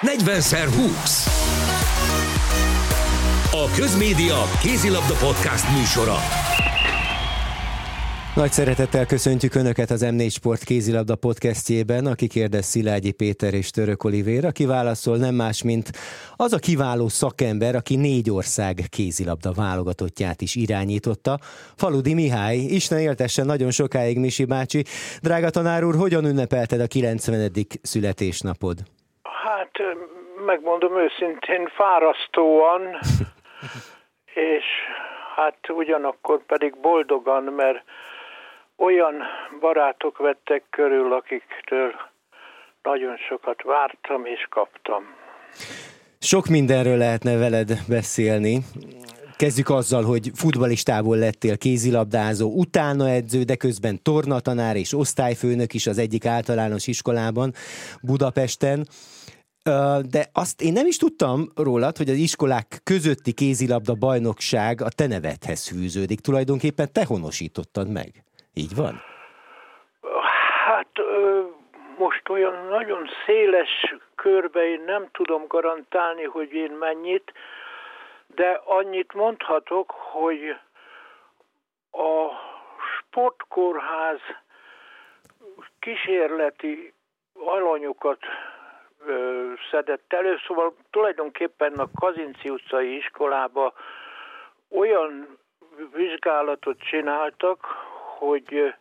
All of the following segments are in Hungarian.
40x20. A Közmédia Kézilabda Podcast műsora. Nagy szeretettel köszöntjük Önöket az M4 Sport kézilabda podcastjében, aki kérdez Szilágyi Péter és Török Olivér, aki válaszol nem más, mint az a kiváló szakember, aki négy ország kézilabda válogatottját is irányította. Faludi Mihály, Isten éltessen nagyon sokáig, Misi bácsi. Drága tanár úr, hogyan ünnepelted a 90. születésnapod? Hát megmondom őszintén, fárasztóan, és hát ugyanakkor pedig boldogan, mert olyan barátok vettek körül, akiktől nagyon sokat vártam és kaptam. Sok mindenről lehetne veled beszélni. Kezdjük azzal, hogy futbalistából lettél kézilabdázó, utána edző, de közben tornatanár és osztályfőnök is az egyik általános iskolában Budapesten. De azt én nem is tudtam rólad, hogy az iskolák közötti kézilabda bajnokság a te nevedhez fűződik. Tulajdonképpen te honosítottad meg. Így van? Hát most olyan nagyon széles körbe én nem tudom garantálni, hogy én mennyit, de annyit mondhatok, hogy a sportkórház kísérleti alanyokat szedett elő, szóval tulajdonképpen a Kazinci utcai iskolába olyan vizsgálatot csináltak, hogy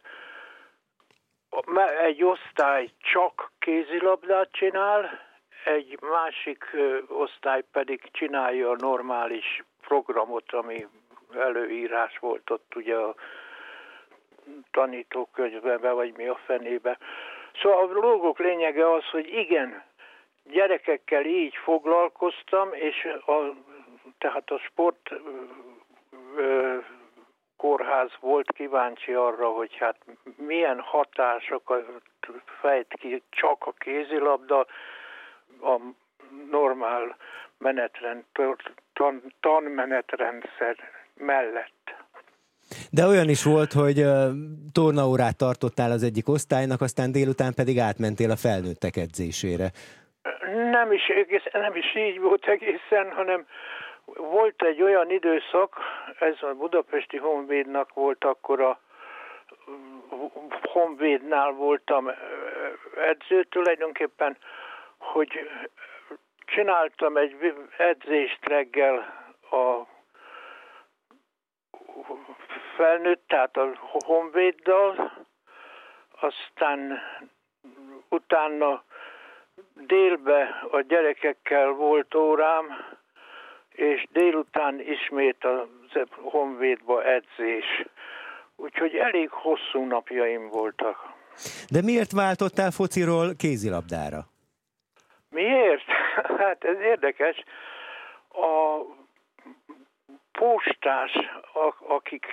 egy osztály csak kézilabdát csinál, egy másik osztály pedig csinálja a normális programot, ami előírás volt ott ugye a tanítókönyvben, vagy mi a fenébe. Szóval a dolgok lényege az, hogy igen, gyerekekkel így foglalkoztam, és a, tehát a sport ö, kórház volt kíváncsi arra, hogy hát milyen hatásokat fejt ki csak a kézilabda a normál menetrend, tan, tanmenetrendszer mellett. De olyan is volt, hogy uh, tornaórát tartottál az egyik osztálynak, aztán délután pedig átmentél a felnőttek edzésére. Nem is, nem is így volt egészen, hanem volt egy olyan időszak, ez a budapesti Honvédnak volt akkor a Honvédnál voltam edző tulajdonképpen, hogy csináltam egy edzést reggel a felnőtt, tehát a Honvéddal, aztán utána délbe a gyerekekkel volt órám, és délután ismét a Honvédba edzés. Úgyhogy elég hosszú napjaim voltak. De miért váltottál fociról kézilabdára? Miért? Hát ez érdekes. A postás, akik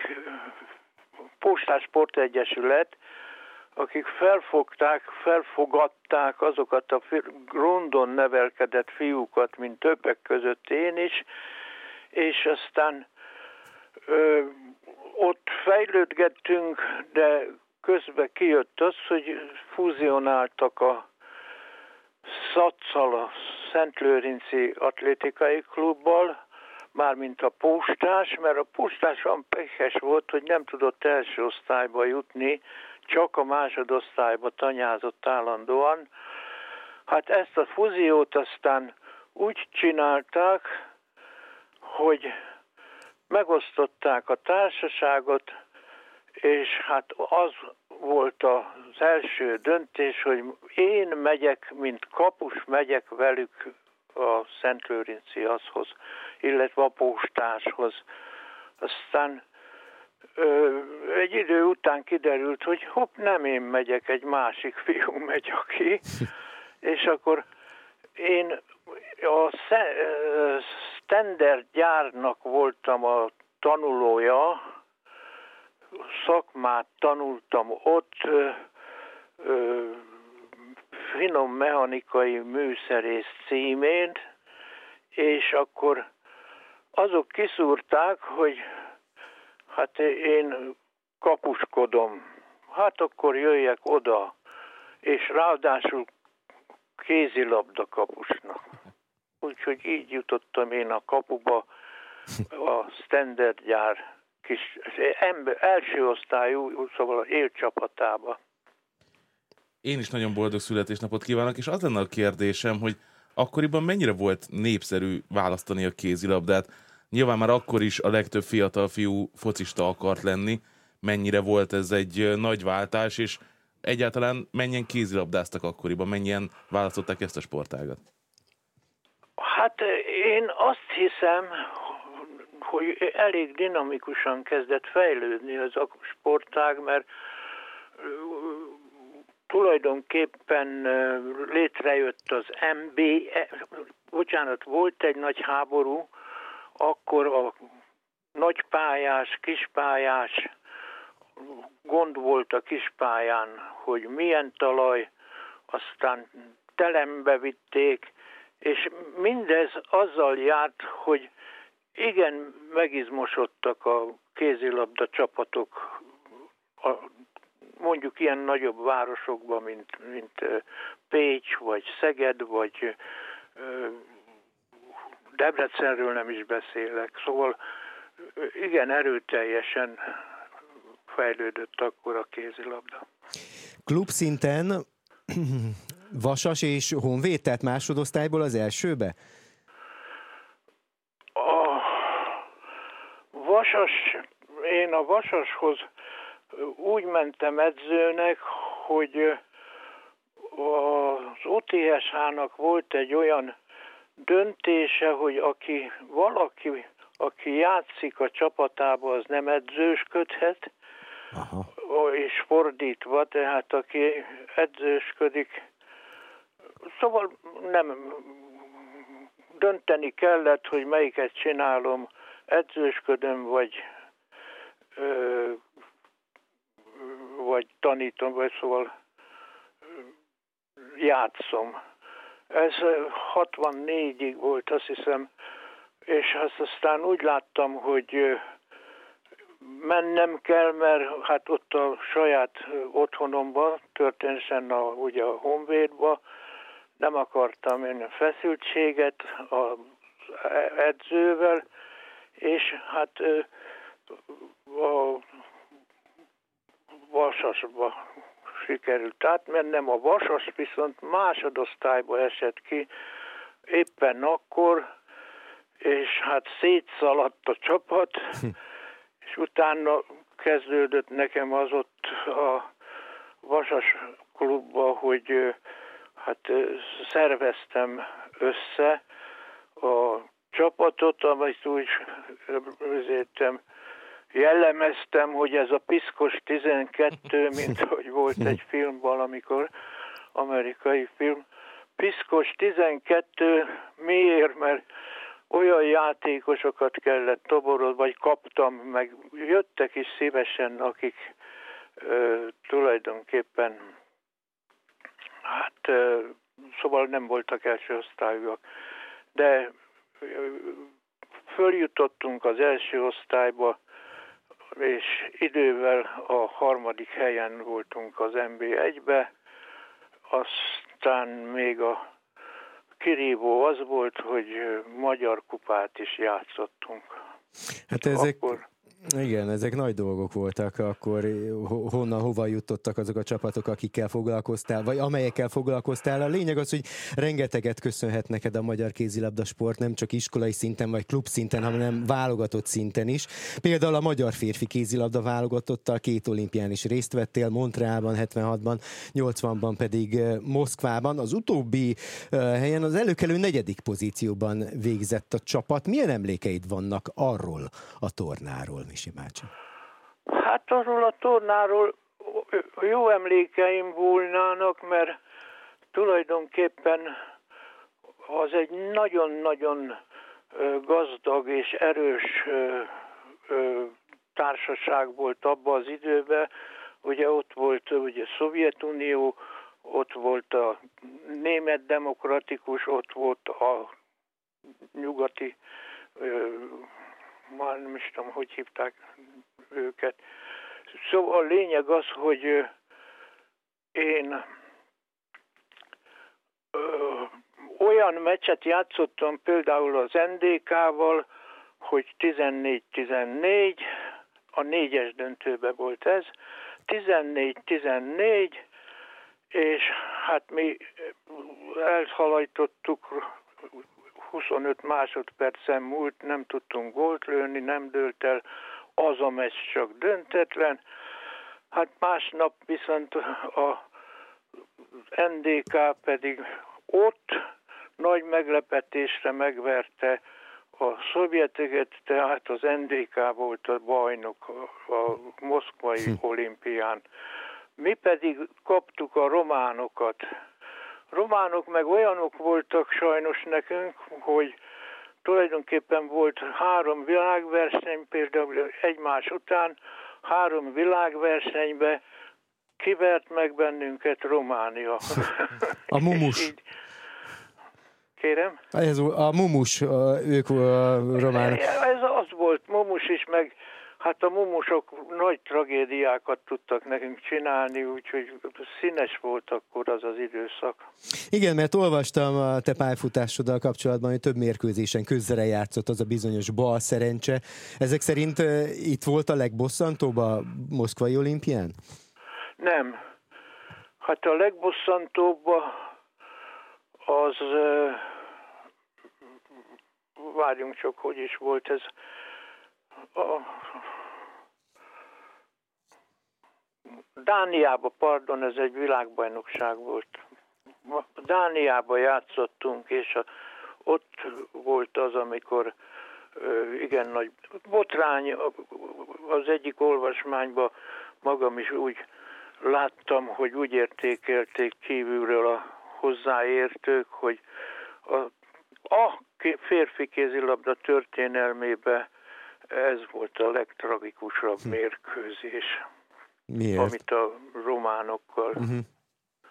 postás sportegyesület, akik felfogták, felfogadták azokat a rondon nevelkedett fiúkat, mint többek között én is, és aztán ö, ott fejlődgettünk, de közben kijött az, hogy fúzionáltak a Szatszal a Szentlőrinci Atlétikai Klubbal, mármint a postás, mert a postás olyan pehes volt, hogy nem tudott első osztályba jutni, csak a másodosztályba tanyázott állandóan. Hát ezt a fúziót aztán úgy csinálták, hogy megosztották a társaságot, és hát az volt az első döntés, hogy én megyek, mint kapus megyek velük a Szent azhoz, illetve a postáshoz. Aztán egy idő után kiderült, hogy hopp, nem én megyek, egy másik fiú megy aki, és akkor én a Stender gyárnak voltam a tanulója, szakmát tanultam ott, finom mechanikai műszerész címén, és akkor azok kiszúrták, hogy hát én kapuskodom, hát akkor jöjjek oda, és ráadásul kézilabda kapusnak. úgyhogy így jutottam én a kapuba a standard gyár kis ember, első osztályú, szóval a élcsapatába. Én is nagyon boldog születésnapot kívánok, és az lenne a kérdésem, hogy akkoriban mennyire volt népszerű választani a kézilabdát? Nyilván már akkor is a legtöbb fiatal fiú focista akart lenni. Mennyire volt ez egy nagy váltás, és egyáltalán mennyien kézilabdáztak akkoriban, mennyien választották ezt a sportágat? Hát én azt hiszem, hogy elég dinamikusan kezdett fejlődni az a sportág, mert tulajdonképpen létrejött az MB, e, bocsánat, volt egy nagy háború, akkor a nagypályás, kispályás gond volt a kispályán, hogy milyen talaj, aztán telembe vitték, és mindez azzal járt, hogy igen, megizmosodtak a kézilabda csapatok a, mondjuk ilyen nagyobb városokban, mint, mint Pécs, vagy Szeged, vagy Debrecenről nem is beszélek. Szóval igen, erőteljesen fejlődött akkor a kézilabda. Klub szinten Vasas és Honvéd, tehát másodosztályból az elsőbe? A Vasas, én a Vasashoz úgy mentem edzőnek, hogy az OTSH-nak volt egy olyan döntése, hogy aki valaki, aki játszik a csapatába, az nem edzősködhet, Aha. és fordítva, tehát aki edzősködik, szóval nem dönteni kellett, hogy melyiket csinálom, edzősködöm, vagy ö, vagy tanítom, vagy szóval játszom. Ez 64-ig volt, azt hiszem, és azt aztán úgy láttam, hogy mennem kell, mert hát ott a saját otthonomban, történetesen a, ugye a Honvédba, nem akartam én feszültséget az edzővel, és hát a Vasasba sikerült. Átmennem, a Vasas viszont másodosztályba esett ki éppen akkor, és hát szétszaladt a csapat, és utána kezdődött nekem az ott a Vasas klubba, hogy hát szerveztem össze a csapatot, amit úgy rögzítettem, jellemeztem, hogy ez a piszkos 12, mint hogy volt egy film valamikor, amerikai film. Piszkos 12 miért? Mert olyan játékosokat kellett toborod, vagy kaptam, meg jöttek is szívesen, akik ö, tulajdonképpen hát ö, szóval nem voltak első osztályúak. De ö, följutottunk az első osztályba, és idővel a harmadik helyen voltunk az MB1-be, aztán még a kirívó az volt, hogy magyar kupát is játszottunk. Hát ezek, Akkor igen, ezek nagy dolgok voltak, akkor honnan, hova jutottak azok a csapatok, akikkel foglalkoztál, vagy amelyekkel foglalkoztál. A lényeg az, hogy rengeteget köszönhet neked a magyar kézilabda sport, nem csak iskolai szinten vagy klub szinten, hanem válogatott szinten is. Például a magyar férfi kézilabda válogatottal két olimpián is részt vettél, Montrealban 76-ban, 80-ban pedig Moszkvában. Az utóbbi helyen az előkelő negyedik pozícióban végzett a csapat. Milyen emlékeid vannak arról a tornáról? Misi bácsi? Hát arról a tornáról jó emlékeim volnának, mert tulajdonképpen az egy nagyon-nagyon gazdag és erős társaság volt abban az időben. Ugye ott volt ugye Szovjetunió, ott volt a német demokratikus, ott volt a nyugati már nem is tudom, hogy hívták őket. Szóval a lényeg az, hogy én olyan meccset játszottam például az NDK-val, hogy 14-14, a négyes döntőbe volt ez, 14-14, és hát mi elhalajtottuk 25 másodpercen múlt, nem tudtunk gólt lőni, nem dőlt el, az a meccs csak döntetlen. Hát másnap viszont a NDK pedig ott nagy meglepetésre megverte a szovjeteket, tehát az NDK volt a bajnok a, moszkvai hm. olimpián. Mi pedig kaptuk a románokat. Románok meg olyanok voltak sajnos nekünk, hogy tulajdonképpen volt három világverseny, például egymás után, három világversenybe kivert meg bennünket Románia. A mumus. így, kérem? Ez a mumus, ők a románok. Ez az volt, mumus is, meg Hát a mumusok nagy tragédiákat tudtak nekünk csinálni, úgyhogy színes volt akkor az az időszak. Igen, mert olvastam a te pályafutásoddal kapcsolatban, hogy több mérkőzésen közzere játszott az a bizonyos bal szerencse. Ezek szerint itt volt a legbosszantóbb a moszkvai olimpián? Nem. Hát a legbosszantóbb az várjunk csak, hogy is volt ez a Dániába, pardon, ez egy világbajnokság volt. Dániába játszottunk, és a, ott volt az, amikor igen nagy botrány, az egyik olvasmányban magam is úgy láttam, hogy úgy értékelték kívülről a hozzáértők, hogy a, a férfi kézilabda történelmébe ez volt a legtragikusabb hm. mérkőzés. Miért? amit a románokkal uh-huh.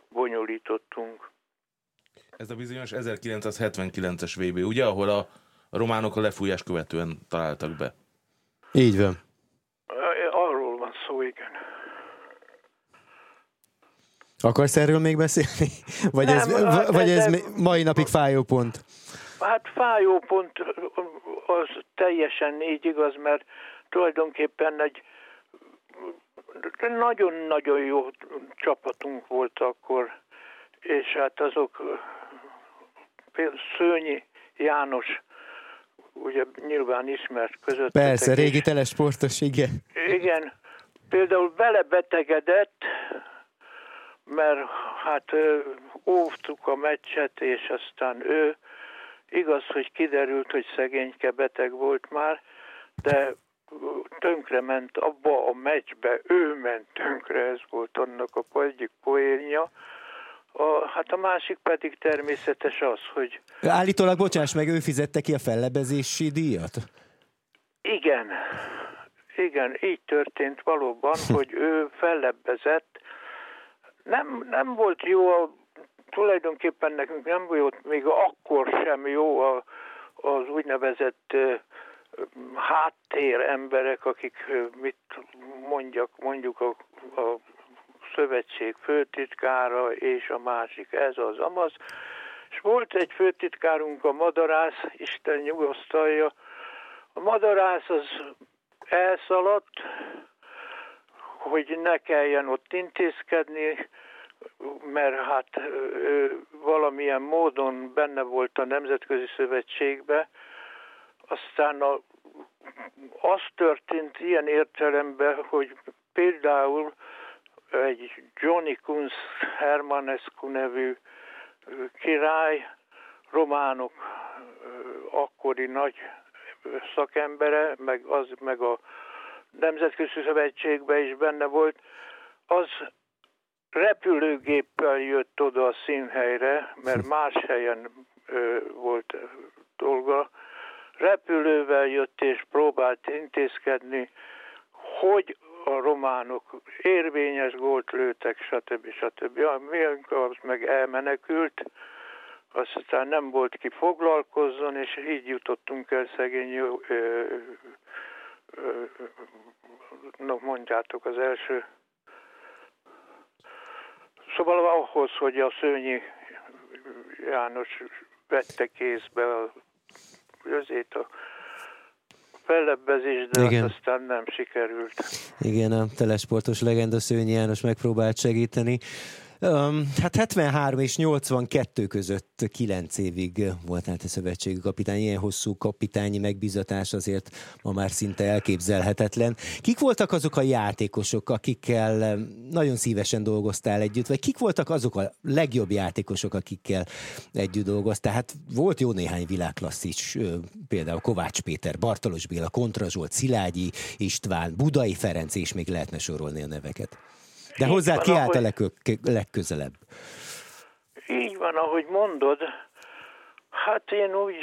bonyolítottunk. Ez a bizonyos 1979-es VB, ugye, ahol a románok a lefújás követően találtak be. Így van. Arról van szó, igen. Akarsz erről még beszélni? Vagy Nem, ez, hát vagy ez de, mai napig fájó pont? Hát fájó pont az teljesen így igaz, mert tulajdonképpen egy nagyon-nagyon jó csapatunk volt akkor, és hát azok Szőnyi János, ugye nyilván ismert között. Persze, régi telesportos, igen. Igen, például belebetegedett, mert hát óvtuk a meccset, és aztán ő, igaz, hogy kiderült, hogy szegényke beteg volt már, de tönkre ment abba a meccsbe, ő ment tönkre, ez volt annak a egyik poénja. A, hát a másik pedig természetes az, hogy... Állítólag, bocsáss meg, ő fizette ki a fellebezési díjat? Igen, igen, így történt valóban, hogy ő fellebbezett. Nem, nem volt jó, a, tulajdonképpen nekünk nem volt még akkor sem jó a, az úgynevezett háttér emberek, akik mit mondjak, mondjuk a, a szövetség főtitkára és a másik ez az amaz. És volt egy főtitkárunk, a madarász, Isten nyugosztalja. A madarász az elszaladt, hogy ne kelljen ott intézkedni, mert hát ő valamilyen módon benne volt a Nemzetközi Szövetségbe, aztán a, az történt ilyen értelemben, hogy például egy Johnny Kunz Hermanescu nevű király, románok akkori nagy szakembere, meg, az, meg a Nemzetközi Szövetségben is benne volt, az repülőgéppel jött oda a színhelyre, mert más helyen ö, volt dolga, repülővel jött és próbált intézkedni, hogy a románok érvényes gólt lőtek, stb. stb. A az meg elmenekült, aztán nem volt ki foglalkozzon, és így jutottunk el szegény, ö, ö, ö, mondjátok az első. Szóval ahhoz, hogy a Szőnyi János vette kézbe a közét a fellebbezés, de Igen. Hát aztán nem sikerült. Igen, a telesportos legenda Szőnyi János megpróbált segíteni. Hát 73 és 82 között 9 évig voltál te szövetségi kapitány, ilyen hosszú kapitányi megbizatás azért ma már szinte elképzelhetetlen. Kik voltak azok a játékosok, akikkel nagyon szívesen dolgoztál együtt, vagy kik voltak azok a legjobb játékosok, akikkel együtt dolgoztál? Hát volt jó néhány világklasszis, például Kovács Péter, Bartalos Béla, Kontra Zsolt, Szilágyi István, Budai Ferenc, és még lehetne sorolni a neveket. De hozzá ki állt a legközelebb? Így van, ahogy mondod. Hát én úgy,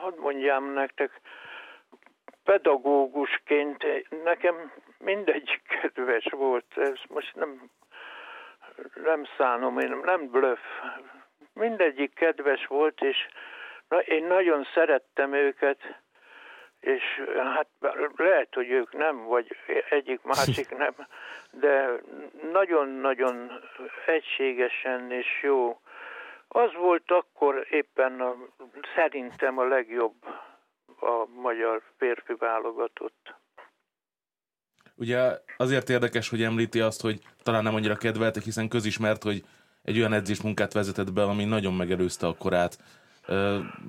hadd mondjam nektek, pedagógusként nekem mindegy kedves volt. Ez most nem, nem szánom, én nem blöff. Mindegyik kedves volt, és na, én nagyon szerettem őket, és hát lehet, hogy ők nem, vagy egyik másik nem, de nagyon-nagyon egységesen és jó. Az volt akkor éppen a, szerintem a legjobb a magyar férfi válogatott. Ugye azért érdekes, hogy említi azt, hogy talán nem annyira kedveltek, hiszen közismert, hogy egy olyan edzésmunkát vezetett be, ami nagyon megelőzte a korát.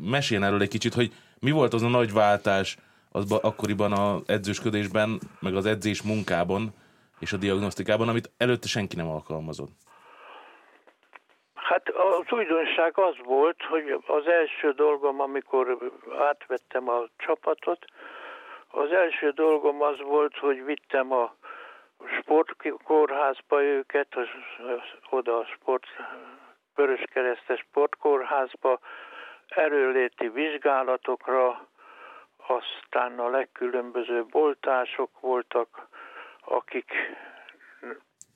Meséljen erről egy kicsit, hogy mi volt az a nagy váltás az akkoriban az edzősködésben, meg az edzés munkában, és a diagnosztikában, amit előtte senki nem alkalmazott? Hát az újdonság az volt, hogy az első dolgom, amikor átvettem a csapatot, az első dolgom az volt, hogy vittem a sportkórházba őket, az, az, oda a sport, Vöröskeresztes sportkórházba, erőléti vizsgálatokra, aztán a legkülönbözőbb oltások voltak, akik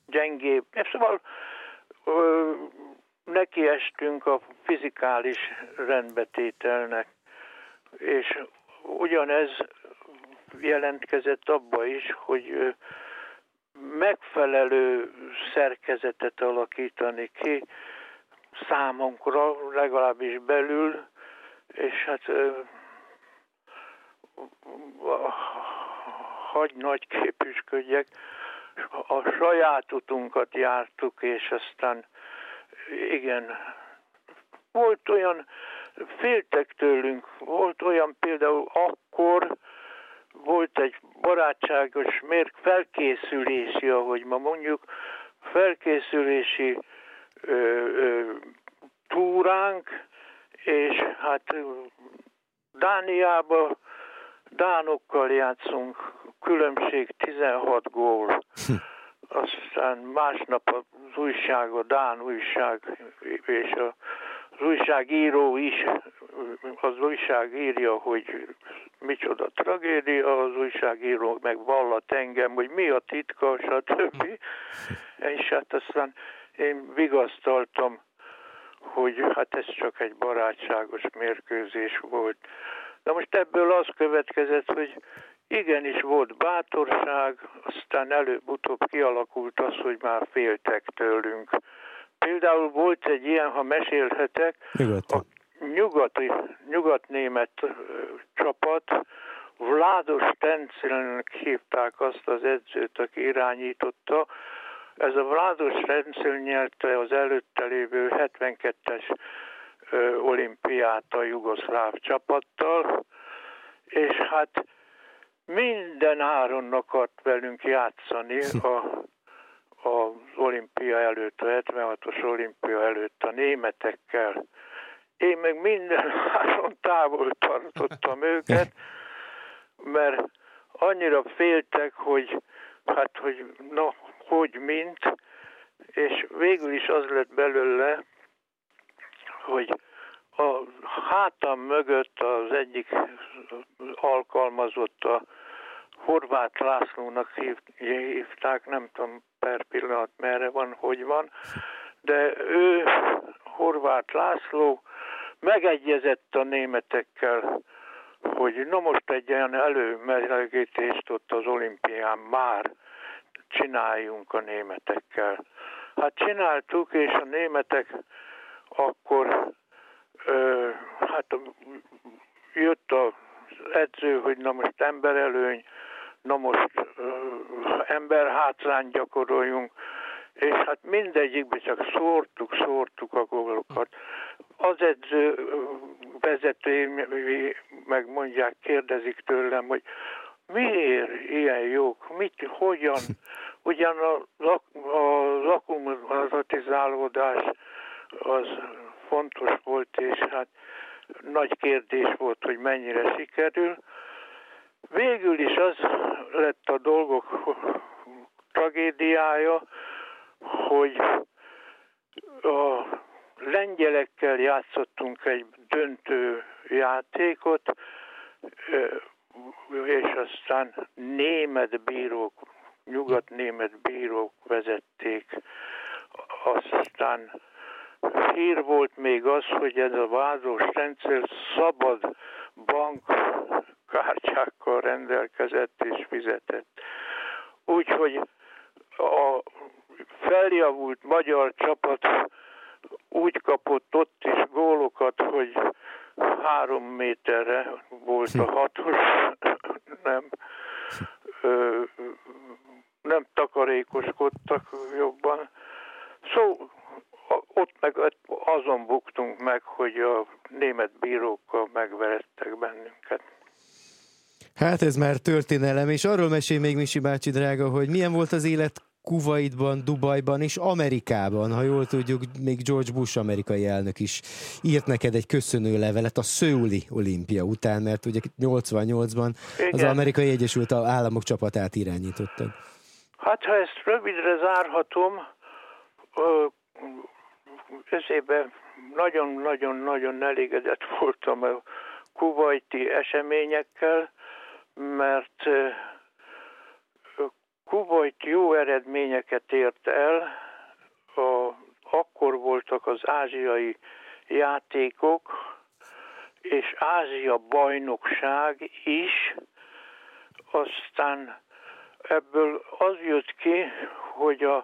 gyengébb. Szóval ö, nekiestünk a fizikális rendbetételnek, és ugyanez jelentkezett abba is, hogy megfelelő szerkezetet alakítani ki számunkra, legalábbis belül, és hát hagy nagy képüsködjek, a saját utunkat jártuk, és aztán igen, volt olyan, féltek tőlünk, volt olyan például akkor, volt egy barátságos mérk felkészülési, ahogy ma mondjuk, felkészülési ö, ö, túránk, és hát Dániába Dánokkal játszunk, különbség 16 gól. Hm. Aztán másnap az újság, a Dán újság, és az újságíró is, az újság írja, hogy micsoda tragédia, az újságíró meg vallat engem, hogy mi a titka, stb. És hát aztán én vigasztaltam, hogy hát ez csak egy barátságos mérkőzés volt. Na most ebből az következett, hogy igenis volt bátorság, aztán előbb-utóbb kialakult az, hogy már féltek tőlünk. Például volt egy ilyen, ha mesélhetek, a nyugati, nyugatnémet csapat, Vládos Tencilnek hívták azt az edzőt, aki irányította. Ez a Vládos Tencil nyerte az előtte lévő 72-es olimpiát a jugoszláv csapattal, és hát minden áron akart velünk játszani a, az olimpia előtt, a 76-os olimpia előtt a németekkel. Én meg minden áron távol tartottam őket, mert annyira féltek, hogy hát, hogy na, hogy mint, és végül is az lett belőle, hogy a hátam mögött az egyik alkalmazott a Horváth Lászlónak hívták, nem tudom per pillanat merre van, hogy van, de ő, Horváth László, megegyezett a németekkel, hogy na most egy olyan előmelegítést ott az olimpián már csináljunk a németekkel. Hát csináltuk, és a németek akkor hát jött az edző, hogy na most emberelőny, na most ember hátrány gyakoroljunk, és hát mindegyikbe csak szórtuk, szórtuk a gólokat. Az edző vezetői megmondják, kérdezik tőlem, hogy miért ilyen jók, mit, hogyan, ugyan a, lak, a lakumatizálódás az fontos volt, és hát nagy kérdés volt, hogy mennyire sikerül. Végül is az lett a dolgok tragédiája, hogy a lengyelekkel játszottunk egy döntő játékot, és aztán német bírók, nyugat-német bírók vezették. Aztán hír volt még az, hogy ez a vázos rendszer szabad bankkártyákkal rendelkezett és fizetett. Úgyhogy a feljavult magyar csapat úgy kapott ott is gólokat, hogy három méterre volt a hatos, nem, ö, nem takarékoskodtak jobban. Szó, ott meg azon buktunk meg, hogy a német bírókkal megverettek bennünket. Hát ez már történelem, és arról mesél még Misi bácsi drága, hogy milyen volt az élet Kuwaitban, Dubajban és Amerikában, ha jól tudjuk, még George Bush amerikai elnök is írt neked egy köszönő levelet a Szőuli olimpia után, mert ugye 88-ban Igen. az amerikai Egyesült Államok csapatát irányítottad. Hát ha ezt rövidre zárhatom, közében nagyon-nagyon-nagyon elégedett voltam a kuwaiti eseményekkel, mert Kuwait jó eredményeket ért el, a, akkor voltak az ázsiai játékok, és Ázsia bajnokság is, aztán ebből az jött ki, hogy a,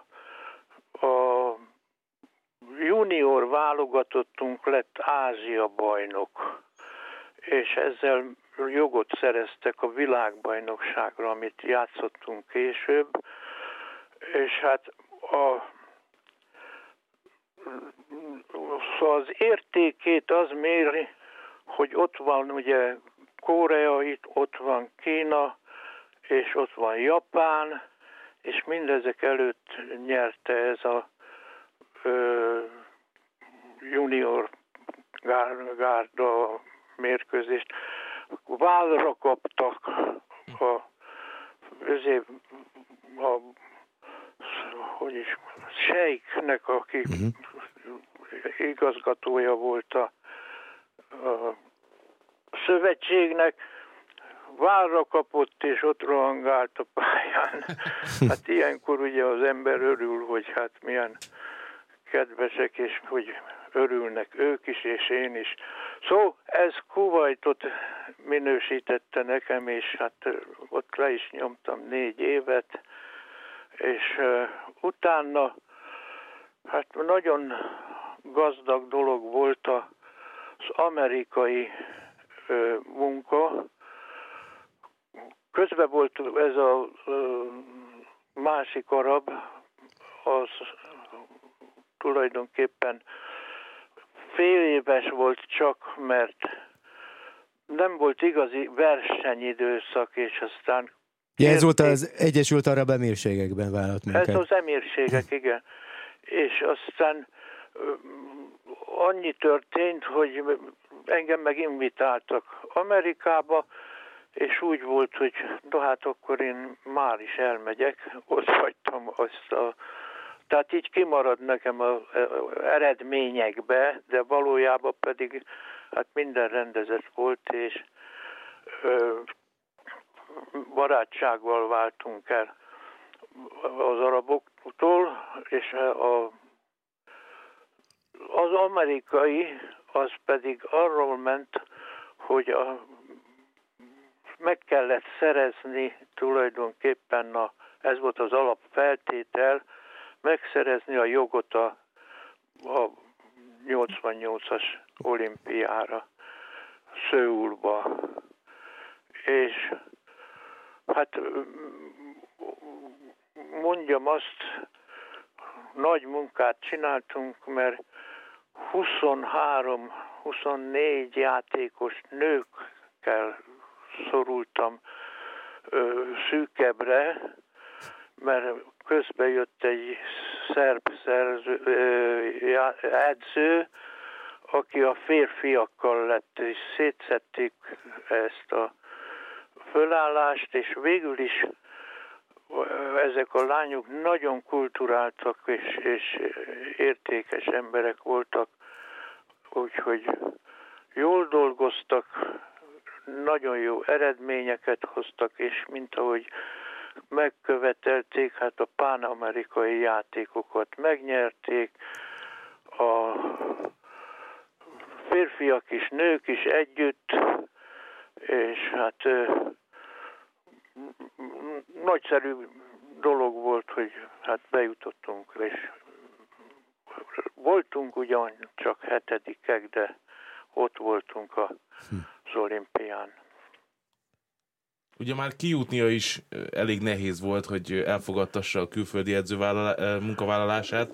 a junior válogatottunk lett Ázsia bajnok, és ezzel jogot szereztek a világbajnokságra, amit játszottunk később, és hát a, szóval az értékét az méri, hogy ott van ugye Korea, itt ott van Kína, és ott van Japán, és mindezek előtt nyerte ez a ö, junior gárda mérkőzést vállra kaptak a, azért a hogy is, Sejknek, aki uh-huh. igazgatója volt a, a szövetségnek, vállra kapott, és ott rohangált a pályán. Hát ilyenkor ugye az ember örül, hogy hát milyen kedvesek, és hogy örülnek ők is, és én is. Szó, ez Kuwaitot minősítette nekem, és hát ott le is nyomtam négy évet, és uh, utána hát nagyon gazdag dolog volt az amerikai uh, munka. Közben volt ez a másik arab, az tulajdonképpen fél éves volt csak, mert nem volt igazi versenyidőszak, és aztán... Ja, ez volt az Egyesült Arab Emírségekben vállalt munkát. Ez az emírségek, igen. És aztán annyi történt, hogy engem meg invitáltak Amerikába, és úgy volt, hogy no hát akkor én már is elmegyek, ott hagytam azt a tehát így kimarad nekem az eredményekbe, de valójában pedig hát minden rendezett volt, és ö, barátsággal váltunk el az araboktól, és a, az amerikai az pedig arról ment, hogy a, meg kellett szerezni tulajdonképpen, a, ez volt az alapfeltétel, megszerezni a jogot a, a 88-as olimpiára, Szőulba. És hát mondjam azt, nagy munkát csináltunk, mert 23-24 játékos nőkkel szorultam ö, szűkebbre, mert közben jött egy szerb szerző, edző, aki a férfiakkal lett, és szétszették ezt a fölállást, és végül is ezek a lányok nagyon kulturáltak és, és értékes emberek voltak, úgyhogy jól dolgoztak, nagyon jó eredményeket hoztak, és mint ahogy megkövetelték, hát a pánamerikai játékokat megnyerték, a férfiak is, nők is együtt, és hát nagyszerű dolog volt, hogy hát bejutottunk, és voltunk ugyan csak hetedikek, de ott voltunk az olimpián. Ugye már kijutnia is elég nehéz volt, hogy elfogadtassa a külföldi edző munkavállalását,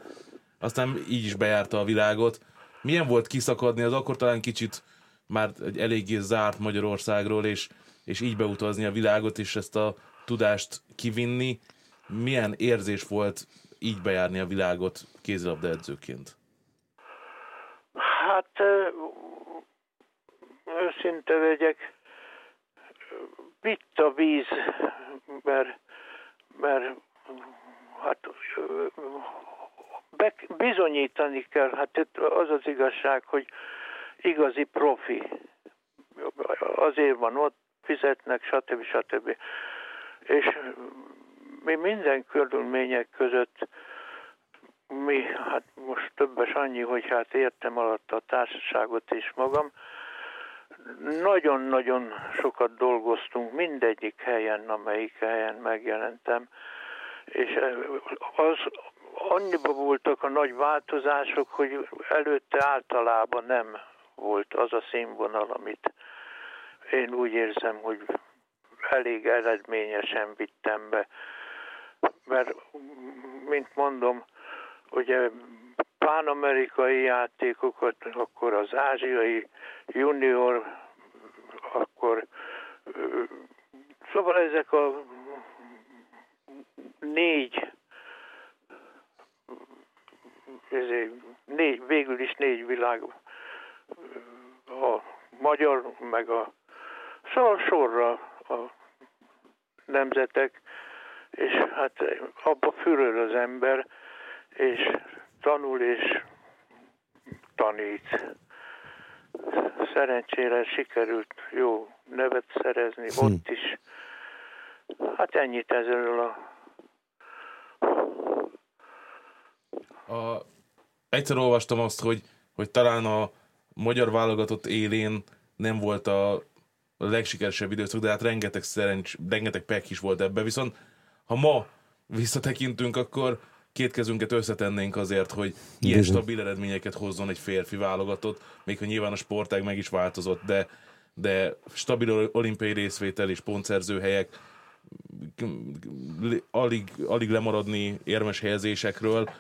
aztán így is bejárta a világot. Milyen volt kiszakadni, az akkor talán kicsit már egy eléggé zárt Magyarországról, és, és így beutazni a világot, és ezt a tudást kivinni. Milyen érzés volt így bejárni a világot kézilabda edzőként? Hát őszinte legyek, vitt a víz, mert, mert hát be, bizonyítani kell, hát az az igazság, hogy igazi profi. Azért van ott, fizetnek, stb. stb. És mi minden körülmények között mi, hát most többes annyi, hogy hát értem alatt a társaságot is magam, nagyon-nagyon sokat dolgoztunk mindegyik helyen, amelyik helyen megjelentem, és az annyiba voltak a nagy változások, hogy előtte általában nem volt az a színvonal, amit én úgy érzem, hogy elég eredményesen vittem be. Mert, mint mondom, ugye pánamerikai játékokat, akkor az ázsiai junior, akkor szóval ezek a négy, ezért négy, végül is négy világ, a magyar, meg a szóval sorra a nemzetek, és hát abba füröl az ember, és tanul és tanít. Szerencsére sikerült jó nevet szerezni hm. ott is. Hát ennyit ezzel a... a... Egyszer olvastam azt, hogy, hogy talán a magyar válogatott élén nem volt a, a legsikeresebb időszak, de hát rengeteg szerencs, rengeteg pek is volt ebbe. Viszont ha ma visszatekintünk, akkor két kezünket összetennénk azért, hogy ilyen Bizony. stabil eredményeket hozzon egy férfi válogatott, még ha nyilván a sportág meg is változott, de, de stabil olimpiai részvétel és pontszerző helyek, alig, alig lemaradni érmes helyezésekről.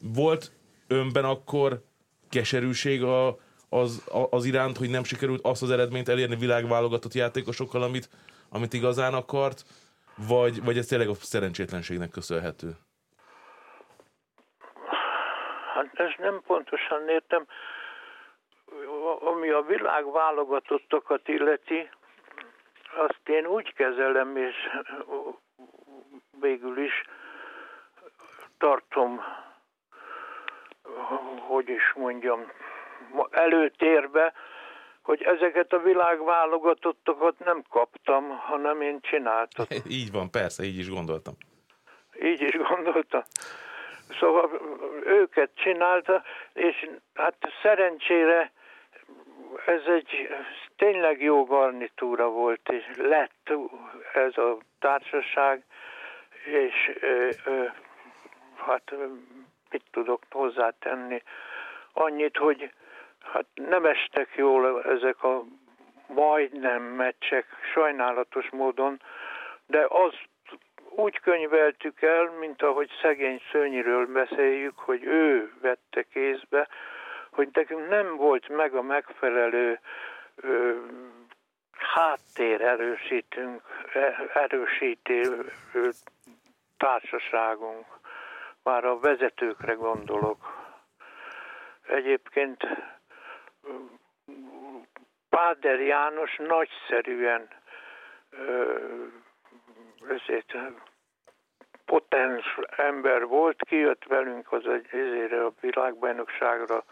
Volt önben akkor keserűség a, az, az iránt, hogy nem sikerült azt az eredményt elérni világválogatott játékosokkal, amit, amit igazán akart, vagy, vagy ez tényleg a szerencsétlenségnek köszönhető? Hát ezt nem pontosan értem. Ami a világ válogatottakat illeti, azt én úgy kezelem, és végül is tartom, hogy is mondjam, előtérbe, hogy ezeket a világválogatottakat nem kaptam, hanem én csináltam. Így van, persze, így is gondoltam. Így is gondoltam. Szóval őket csinálta, és hát szerencsére ez egy tényleg jó garnitúra volt, és lett ez a társaság, és ö, ö, hát mit tudok hozzátenni? Annyit, hogy hát nem estek jól ezek a majdnem meccsek, sajnálatos módon, de azt úgy könyveltük el, mint ahogy szegény szőnyiről beszéljük, hogy ő vette kézbe, hogy nekünk nem volt meg a megfelelő ö, háttér erősítünk, erősítő társaságunk. Már a vezetőkre gondolok. Egyébként Páder János nagyszerűen ezért potens ember volt, kijött velünk az egy ezére a világbajnokságra,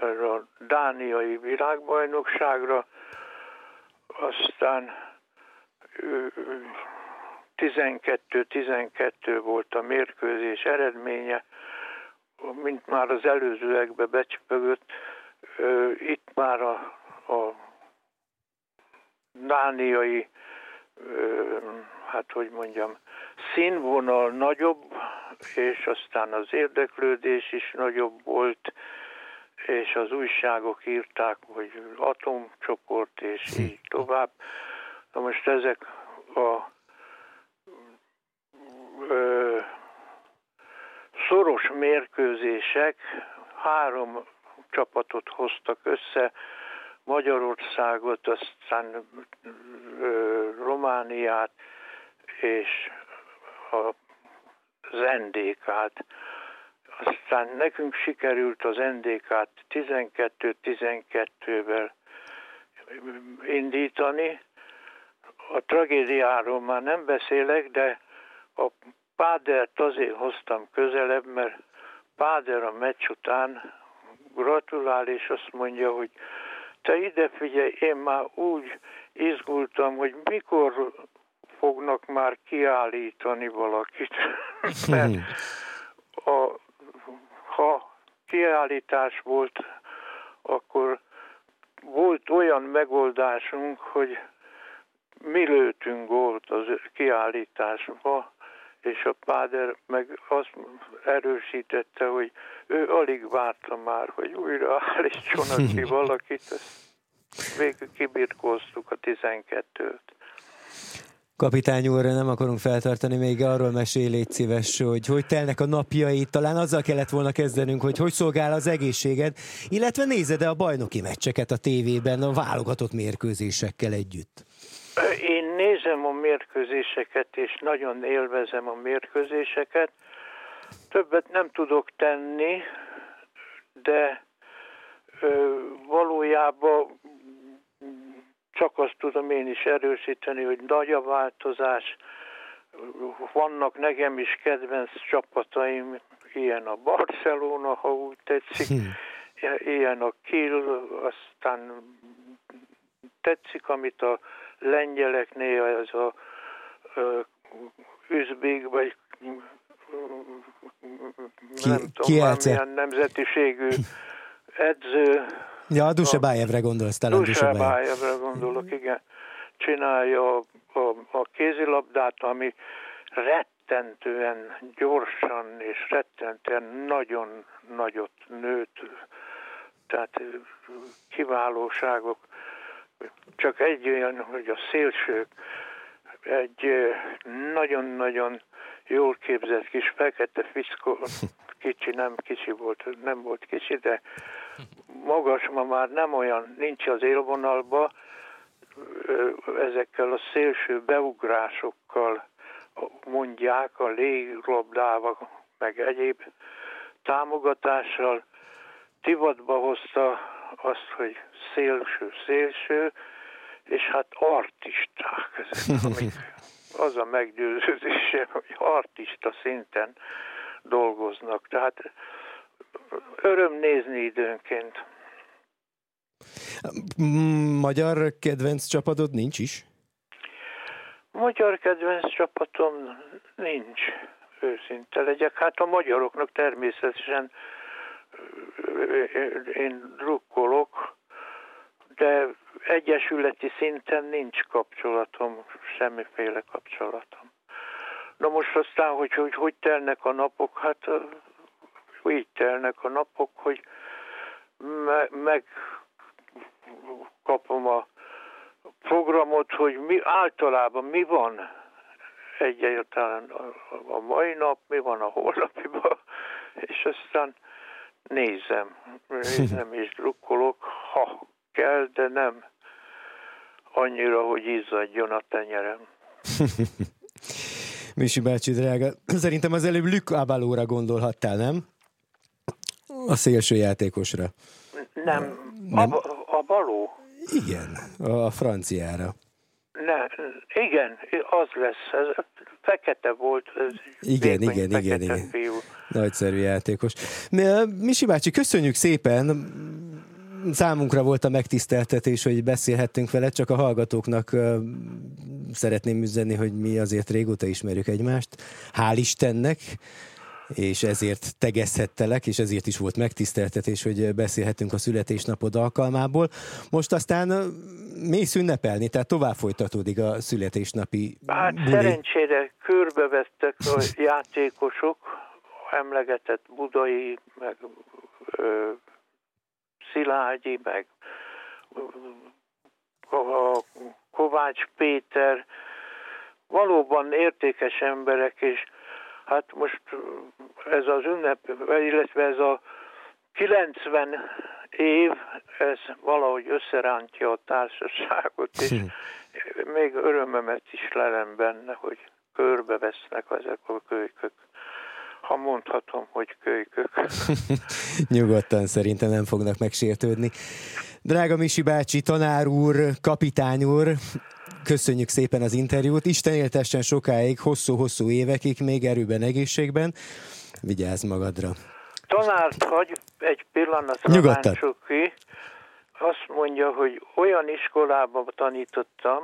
a dániai világbajnokságra, aztán 12-12 volt a mérkőzés eredménye, mint már az előzőekbe becsöpögött, itt már a, a dániai, hát hogy mondjam, színvonal nagyobb, és aztán az érdeklődés is nagyobb volt, és az újságok írták, hogy atomcsoport, és hm. így tovább. Na most ezek a ö, szoros mérkőzések három csapatot hoztak össze, Magyarországot, aztán ö, Romániát és a, NDK-t. Aztán nekünk sikerült az NDK-t 12-12-vel indítani. A tragédiáról már nem beszélek, de a Pádert azért hoztam közelebb, mert Páder a meccs után gratulál, és azt mondja, hogy te ide figyelj, én már úgy izgultam, hogy mikor fognak már kiállítani valakit. Mert a, ha kiállítás volt, akkor volt olyan megoldásunk, hogy mi lőtünk gólt az kiállításba, és a Páder meg azt erősítette, hogy ő alig várta már, hogy újra állítsonak ki valakit. Végül kibirkóztuk a 12-t. Kapitány úr, nem akarunk feltartani, még arról mesél, légy szíves, hogy hogy telnek a napjai, talán azzal kellett volna kezdenünk, hogy hogy szolgál az egészséged, illetve nézed-e a bajnoki meccseket a tévében a válogatott mérkőzésekkel együtt? Én nézem a mérkőzéseket, és nagyon élvezem a mérkőzéseket. Többet nem tudok tenni, de valójában csak azt tudom én is erősíteni, hogy nagy a változás. Vannak nekem is kedvenc csapataim, ilyen a Barcelona, ha úgy tetszik, hm. ilyen a Kill, aztán tetszik, amit a lengyeleknél ez a üzbék, vagy ki, nem tudom, milyen nemzetiségű edző. Ja, a Dusebájevre gondolsz talán. Dusebájevre gondolok, igen. Csinálja a, a, a kézilabdát, ami rettentően gyorsan és rettentően nagyon nagyot nőtt. Tehát kiválóságok csak egy olyan, hogy a szélsők egy nagyon-nagyon jól képzett kis fekete fiszkó, kicsi, nem kicsi volt, nem volt kicsi, de magas ma már nem olyan, nincs az élvonalba, ezekkel a szélső beugrásokkal mondják, a léglabdával, meg egyéb támogatással tivatba hozta azt, hogy szélső, szélső, és hát artisták ezek, az a meggyőződése, hogy artista szinten dolgoznak. Tehát öröm nézni időnként. Magyar kedvenc csapatod nincs is? Magyar kedvenc csapatom nincs, őszinte legyek. Hát a magyaroknak természetesen én drukkolok, de egyesületi szinten nincs kapcsolatom, semmiféle kapcsolatom. Na most aztán, hogy hogy, hogy telnek a napok, hát így telnek a napok, hogy me- meg kapom a programot, hogy mi általában mi van egyáltalán a, a mai nap, mi van a holnapiban, és aztán nézem, nézem és drukkolok, ha kell, de nem annyira, hogy izzadjon a tenyerem. Misi bácsi, drága, szerintem az előbb Lük Abalóra gondolhattál, nem? A szélső játékosra. Nem, Nem. A, a baló. Igen, a franciára. Ne, igen, az lesz. Ez fekete volt. Ez Igen, igen, igen, igen. Fiú. Nagyszerű játékos. Mi- Misi bácsi, köszönjük szépen! Számunkra volt a megtiszteltetés, hogy beszélhettünk vele, csak a hallgatóknak ö, szeretném üzenni, hogy mi azért régóta ismerjük egymást. Hál' Istennek! És ezért tegezhettelek, és ezért is volt megtiszteltetés, hogy beszélhetünk a születésnapod alkalmából. Most aztán mész ünnepelni, tehát tovább folytatódik a születésnapi Hát buli. szerencsére körbevettek a játékosok, emlegetett Budai, meg ö, Szilágyi, meg a Kovács Péter, valóban értékes emberek, és hát most ez az ünnep, illetve ez a 90 év, ez valahogy összerántja a társaságot, és még örömömet is lelem benne, hogy körbevesznek ezek a kölykök. Ha mondhatom, hogy kölykök. Nyugodtan szerintem nem fognak megsértődni. Drága Misi bácsi, tanár úr, kapitány úr, köszönjük szépen az interjút. Isten éltessen sokáig, hosszú-hosszú évekig, még erőben, egészségben. Vigyázz magadra. Tanárt hagy egy pillanatra Nyugodtan. ki. Azt mondja, hogy olyan iskolában tanítottam,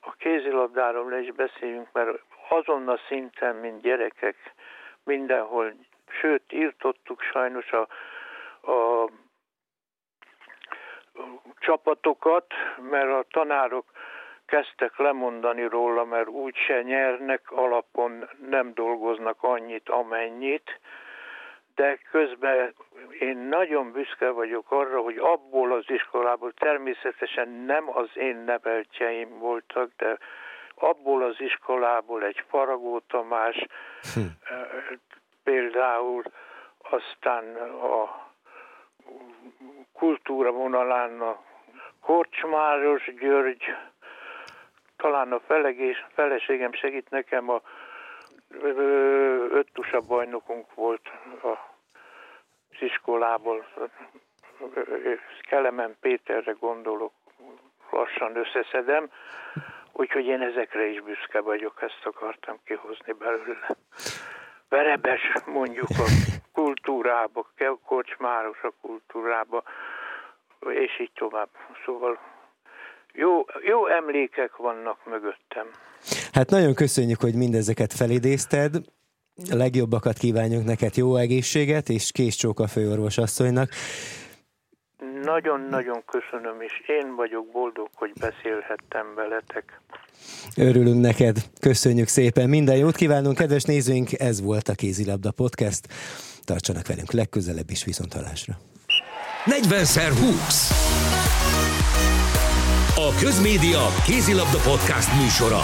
a kézilabdáról le is beszéljünk, mert azon a szinten, mint gyerekek, mindenhol, sőt, írtottuk sajnos a, a csapatokat, mert a tanárok kezdtek lemondani róla, mert úgyse nyernek, alapon nem dolgoznak annyit, amennyit, de közben én nagyon büszke vagyok arra, hogy abból az iskolából, természetesen nem az én neveltjeim voltak, de abból az iskolából egy Faragó Tamás, Hm. például aztán a kultúra vonalán a Korcsmáros György, talán a felegés, feleségem segít nekem, a öttusa bajnokunk volt az iskolából. Kelemen Péterre gondolok, lassan összeszedem, úgyhogy én ezekre is büszke vagyok, ezt akartam kihozni belőle. Verebes mondjuk a kultúrába, Kocsmáros a kultúrába, és így tovább. Szóval jó, jó emlékek vannak mögöttem. Hát nagyon köszönjük, hogy mindezeket felidézted. A legjobbakat kívánjuk neked, jó egészséget, és kész csók a főorvos asszonynak. Nagyon-nagyon köszönöm, és én vagyok boldog, hogy beszélhettem veletek. Örülünk neked, köszönjük szépen, minden jót kívánunk, kedves nézőink, ez volt a Kézilabda Podcast. Tartsanak velünk legközelebb is viszont hallásra. 40x20. A Közmédia Kézilabda Podcast műsora.